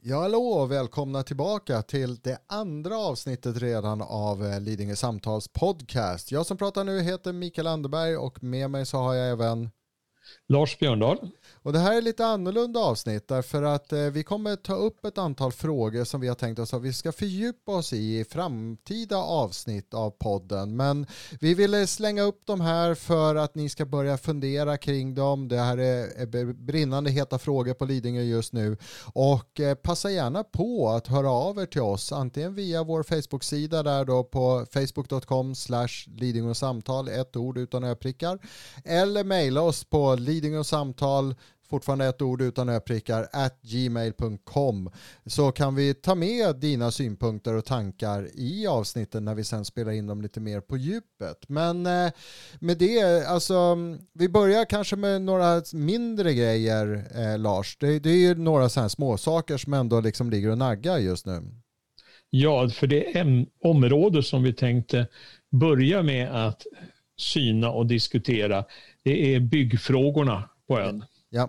Ja, hallå och välkomna tillbaka till det andra avsnittet redan av eh, Lidingö Samtals podcast. Jag som pratar nu heter Mikael Anderberg och med mig så har jag även Lars Björndal. Och det här är lite annorlunda avsnitt därför att eh, vi kommer ta upp ett antal frågor som vi har tänkt oss att vi ska fördjupa oss i i framtida avsnitt av podden. Men vi ville slänga upp de här för att ni ska börja fundera kring dem. Det här är, är brinnande heta frågor på Lidingö just nu och eh, passa gärna på att höra av er till oss antingen via vår Facebook-sida där då på facebook.com slash Lidingö ett ord utan öprickar eller mejla oss på Lidingö samtal fortfarande ett ord utan öprickar, at gmail.com så kan vi ta med dina synpunkter och tankar i avsnitten när vi sen spelar in dem lite mer på djupet. Men eh, med det, alltså vi börjar kanske med några mindre grejer eh, Lars. Det, det, är ju några sådana här småsaker som ändå liksom ligger och naggar just nu. Ja, för det är en område som vi tänkte börja med att syna och diskutera. Det är byggfrågorna på ön. Ja.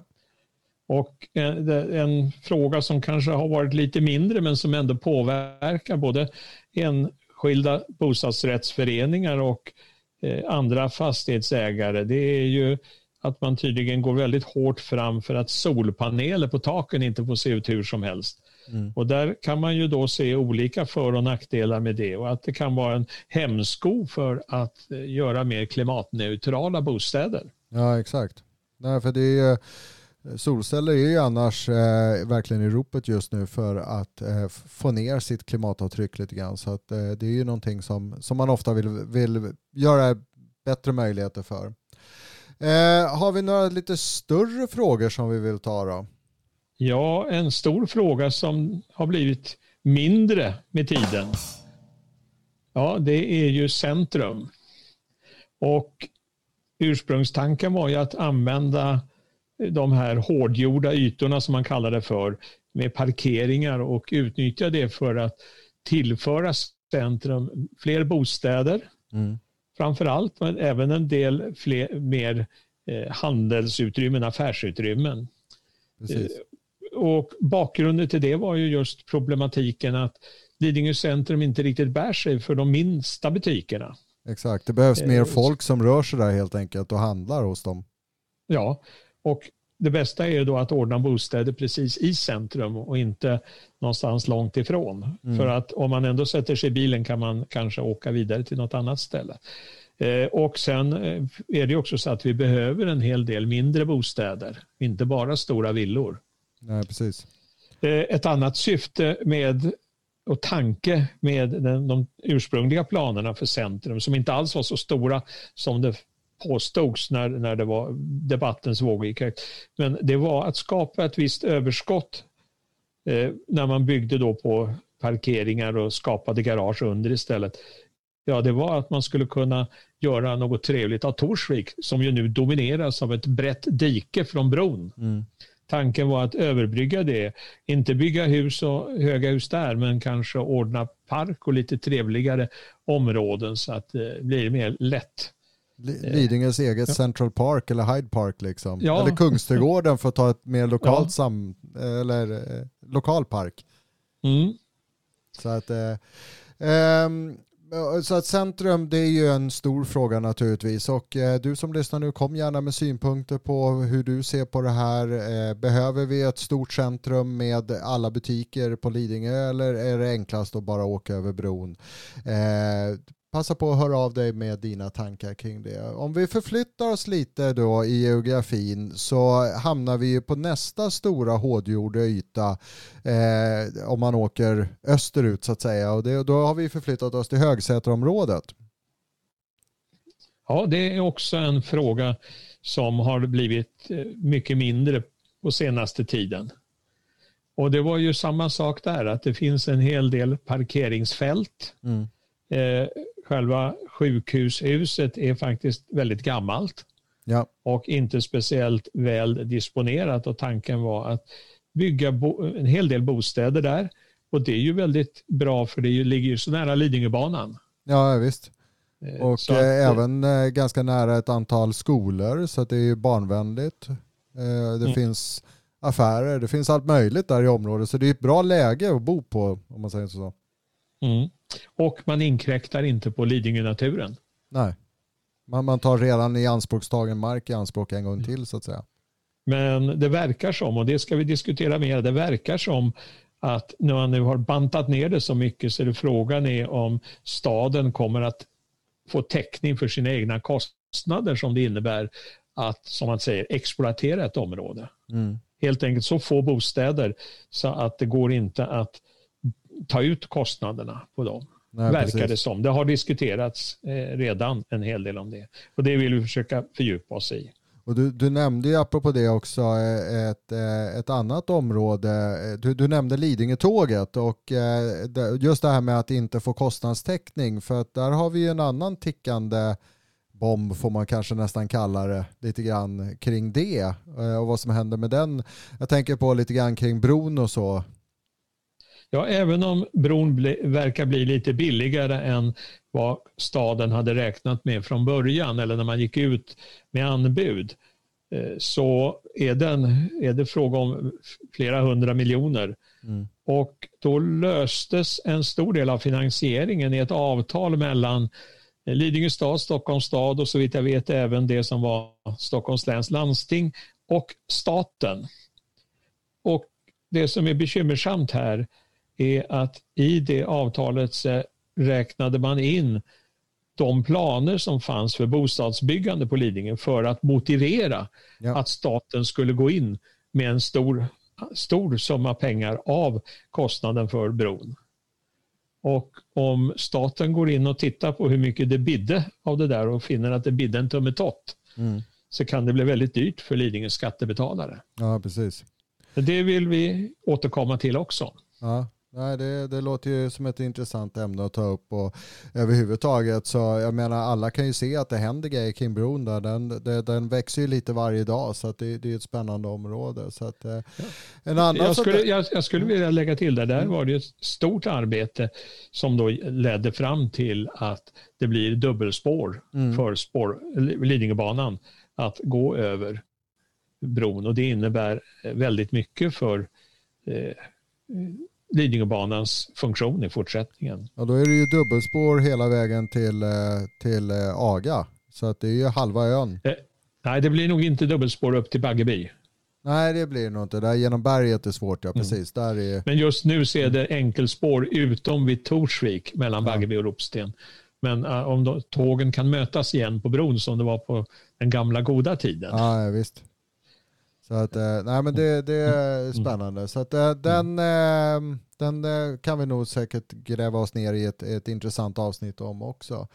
Och en, en, fråga som kanske har varit lite mindre men som ändå påverkar både enskilda bostadsrättsföreningar och eh, andra fastighetsägare det är ju att man tydligen går väldigt hårt fram för att solpaneler på taken inte får se ut hur som helst. Mm. Och där kan man ju då se olika för och nackdelar med det och att det kan vara en hämsko för att eh, göra mer klimatneutrala bostäder. Ja, exakt. Nej, för det är Solceller är ju annars eh, verkligen i ropet just nu för att eh, få ner sitt klimatavtryck lite grann. Så att, eh, det är ju någonting som, som man ofta vill, vill göra bättre möjligheter för. Eh, har vi några lite större frågor som vi vill ta då? Ja, en stor fråga som har blivit mindre med tiden. Ja, det är ju centrum. Och ursprungstanken var ju att använda de här hårdgjorda ytorna som man kallar det för med parkeringar och utnyttja det för att tillföra centrum fler bostäder mm. framför allt men även en del fler, mer eh, handelsutrymmen, affärsutrymmen. Precis. Och bakgrunden till det var ju just problematiken att Lidingö centrum inte riktigt bär sig för de minsta butikerna. Exakt, det behövs mer eh, folk som rör sig där helt enkelt och handlar hos dem. Ja, och det bästa är då att ordna bostäder precis i centrum och inte någonstans långt ifrån. Mm. För att om man ändå sätter sig i bilen kan man kanske åka vidare till något annat ställe. Eh, och sen eh, är det också så att vi behöver en hel del mindre bostäder, inte bara stora villor. Nej, precis. Eh, ett annat syfte med och tanke med den, de ursprungliga planerna för centrum som inte alls var så stora som det påstods när, när det var debattens våg gick högt. Men det var att skapa ett visst överskott eh, när man byggde då på parkeringar och skapade garage under istället. Ja, det var att man skulle kunna göra något trevligt av Torsvik som ju nu domineras av ett brett dike från bron. Mm. Tanken var att överbrygga det, inte bygga hus och höga hus där, men kanske ordna park och lite trevligare områden så att det blir mer lätt Eh, Lidingös eget ja. Central Park eller Hyde Park liksom. Ja. Eller Kungsträdgården för att ta ett mer lokalt ja. sam, eller eh, lokal park. Mm. Så att eh, eh, så att centrum det är ju en stor fråga naturligtvis och eh, du som lyssnar nu kom gärna med synpunkter på hur du ser på det här. Eh, behöver vi ett stort centrum med alla butiker på Lidingö eller är det enklast att bara åka över bron? Eh, passa på att höra av dig med dina tankar kring det. Om vi förflyttar oss lite då i geografin så hamnar vi på nästa stora hårdgjorda yta eh, om man åker österut så att säga och det, då har vi förflyttat oss till Högsäterområdet. Ja, det är också en fråga som har blivit eh, mycket mindre på senaste tiden. Och det var ju samma sak där, att det finns en hel del parkeringsfält. Mm. Eh, själva sjukhushuset är faktiskt väldigt gammalt ja. och inte speciellt väl disponerat och tanken var att bygga en hel del bostäder där och det är ju väldigt bra för det ligger ju så nära Lidingöbanan. Ja visst. Eh, och att, eh, även eh, ganska nära ett antal skolor så att det är barnvänligt. Det mm. finns affärer, det finns allt möjligt där i området. Så det är ett bra läge att bo på om man säger så. Mm. Och man inkräktar inte på Lidingö-naturen. Nej, man, man tar redan i anspråkstagen mark i anspråk en gång mm. till så att säga. Men det verkar som, och det ska vi diskutera mer, det verkar som att när man nu har bantat ner det så mycket så är det frågan är om staden kommer att få täckning för sina egna kostnader som det innebär att, som man säger, exploatera ett område. Mm. Helt enkelt så få bostäder så att det går inte att ta ut kostnaderna på dem. Nej, verkar precis. det som. Det har diskuterats eh, redan en hel del om det. Och det vill vi försöka fördjupa oss i. Och du, du nämnde ju apropå det också eh, ett, eh, ett annat område. Du, du nämnde Lidingö-tåget och eh, just det här med att inte få kostnadstäckning för att där har vi ju en annan tickande bomb får man kanske nästan kalla det lite grann kring det och vad som händer med den. Jag tänker på lite grann kring bron och så. Ja, även om bron bli, verkar bli lite billigare än vad staden hade räknat med från början eller när man gick ut med anbud eh, så är, den, är det fråga om flera hundra miljoner. Mm. Och då löstes en stor del av finansieringen i ett avtal mellan Lidingö stad, Stockholms stad och så vitt jag vet även det som var Stockholms läns landsting och staten. Och det som är bekymmersamt här är att i det avtalet räknade man in de planer som fanns för bostadsbyggande på Lidingö för att motivera ja. att staten skulle gå in med en stor, stor summa pengar av kostnaden för bron. Och om staten går in och tittar på hur mycket det bidde av det där och finner att det bidde en tummetott mm. så kan det bli väldigt dyrt för Lidingös skattebetalare. Ja, precis. Det vill vi återkomma till också. Ja, Nej, det, det låter ju som ett intressant ämne att ta upp och överhuvudtaget så jag menar alla kan ju se att det händer grejer kring bron där. Den, det, den växer ju lite varje dag så det, det är ett spännande område. Så att, eh, en annan jag, skulle, jag, jag, skulle vilja lägga till där, där mm. var det ett stort arbete som då ledde fram till att det blir dubbelspår mm. för spår, Lidingöbanan att gå över bron och det innebär väldigt mycket för eh, Lidingöbanans funktion i fortsättningen. Ja, då är det ju dubbelspår hela vägen till, eh, till eh, Aga. Så att det är ju halva ön. Eh, nej, det blir nog inte dubbelspår upp till Baggeby. Nej, det blir det nog inte. Där genom berget är svårt, ja mm. precis. Mm. Där är... Men just nu så är det enkelspår utom vid Torsvik mellan ja. Baggeby och Ropsten. Men uh, om då, tågen kan mötas igen på bron som det var på den gamla goda tiden. Ja, visst. Så att, nej men det, det är mm. spännande. Så att den, eh, den kan vi nog säkert gräva oss ner i ett, ett intressant avsnitt om också.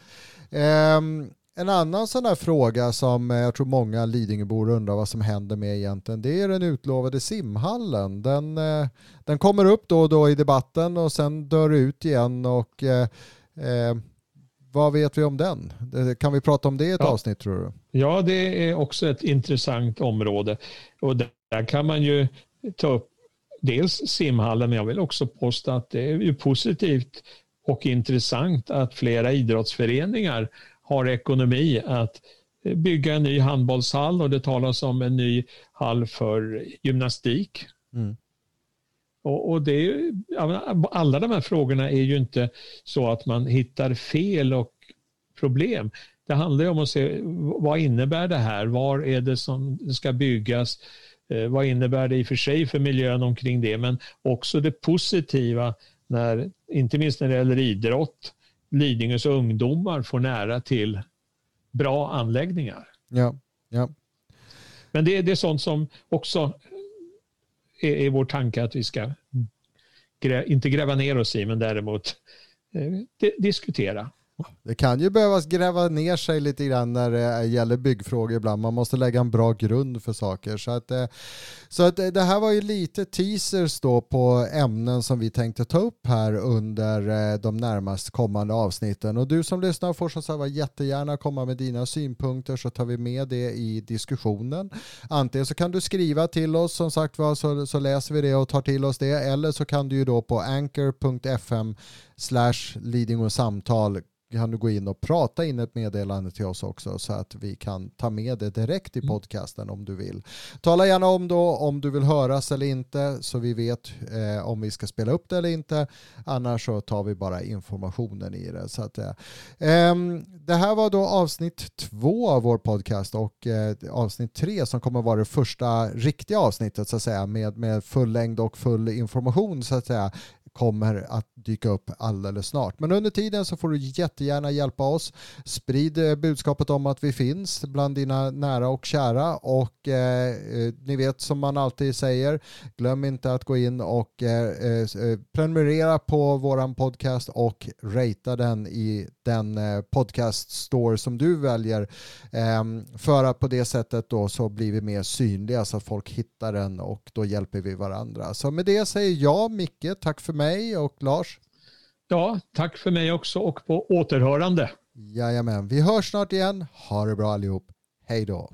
Ehm, en annan sån där fråga som jag tror många Lidingöbor undrar vad som händer med egentligen, det är den utlovade simhallen. Den, den kommer upp då och då i debatten och sen dör ut igen och vad vet vi om den? Kan vi prata om det i ett ja. avsnitt tror du? Ja, det är också ett intressant område. Och där kan man ju ta upp dels simhallen, men jag vill också påstå att det är ju positivt och intressant att flera idrottsföreningar har ekonomi att bygga en ny handbollshall och det talas om en ny hall för gymnastik. Mm. Och, och, det är, alla de här frågorna är ju inte så att man hittar fel och problem. Det handlar om att se vad innebär det här? Var är det som ska byggas? Eh, vad innebär det i och för sig för miljön omkring det? Men också det positiva, när, inte minst när det gäller idrott, Lidingös ungdomar får nära till bra anläggningar. Ja, ja. Men det, det är sånt som också är, är vår tanke att vi ska grä, inte gräva ner oss i, men däremot eh, diskutera. Det kan ju behövas gräva ner sig lite grann när det gäller byggfrågor ibland. Man måste lägga en bra grund för saker. Så, att, eh, så att eh, det här var ju lite teasers då på ämnen som vi tänkte ta upp här under eh, de närmast kommande avsnitten. Och du som lyssnar får som sagt jättegärna komma med dina synpunkter så tar vi med det i diskussionen. Antingen så kan du skriva till oss som sagt var så, så läser vi det och tar till oss det eller så kan du ju då på anchor.fm slash leading och samtal kan du gå in och prata in ett meddelande till oss också så att vi kan ta med det direkt i mm. podcasten om du vill. Tala gärna om då om du vill höras eller inte så vi vet eh, om vi ska spela upp det eller inte. Annars så tar vi bara informationen i det. Så att, eh, ehm, det här var då avsnitt två av vår podcast och eh, avsnitt tre som kommer vara det första riktiga avsnittet så att säga med, med full längd och full information så att säga kommer att dyka upp alldeles snart. Men under tiden så får du jättegärna hjälpa oss. Sprid eh, budskapet om att vi finns bland dina nära och kära och eh, eh, ni vet som man alltid säger, glöm inte att gå in och eh, eh prenumerera på våran podcast och ratea den i den eh, podcast store som du väljer ehm, för att på det sättet då så blir vi mer synliga så att folk hittar den och då hjälper vi varandra. Så med det säger jag Micke, tack för mig mig och Lars. Ja, tack för mig också och på återhörande. Jajamän, vi hörs snart igen. Ha det bra allihop. Hej då.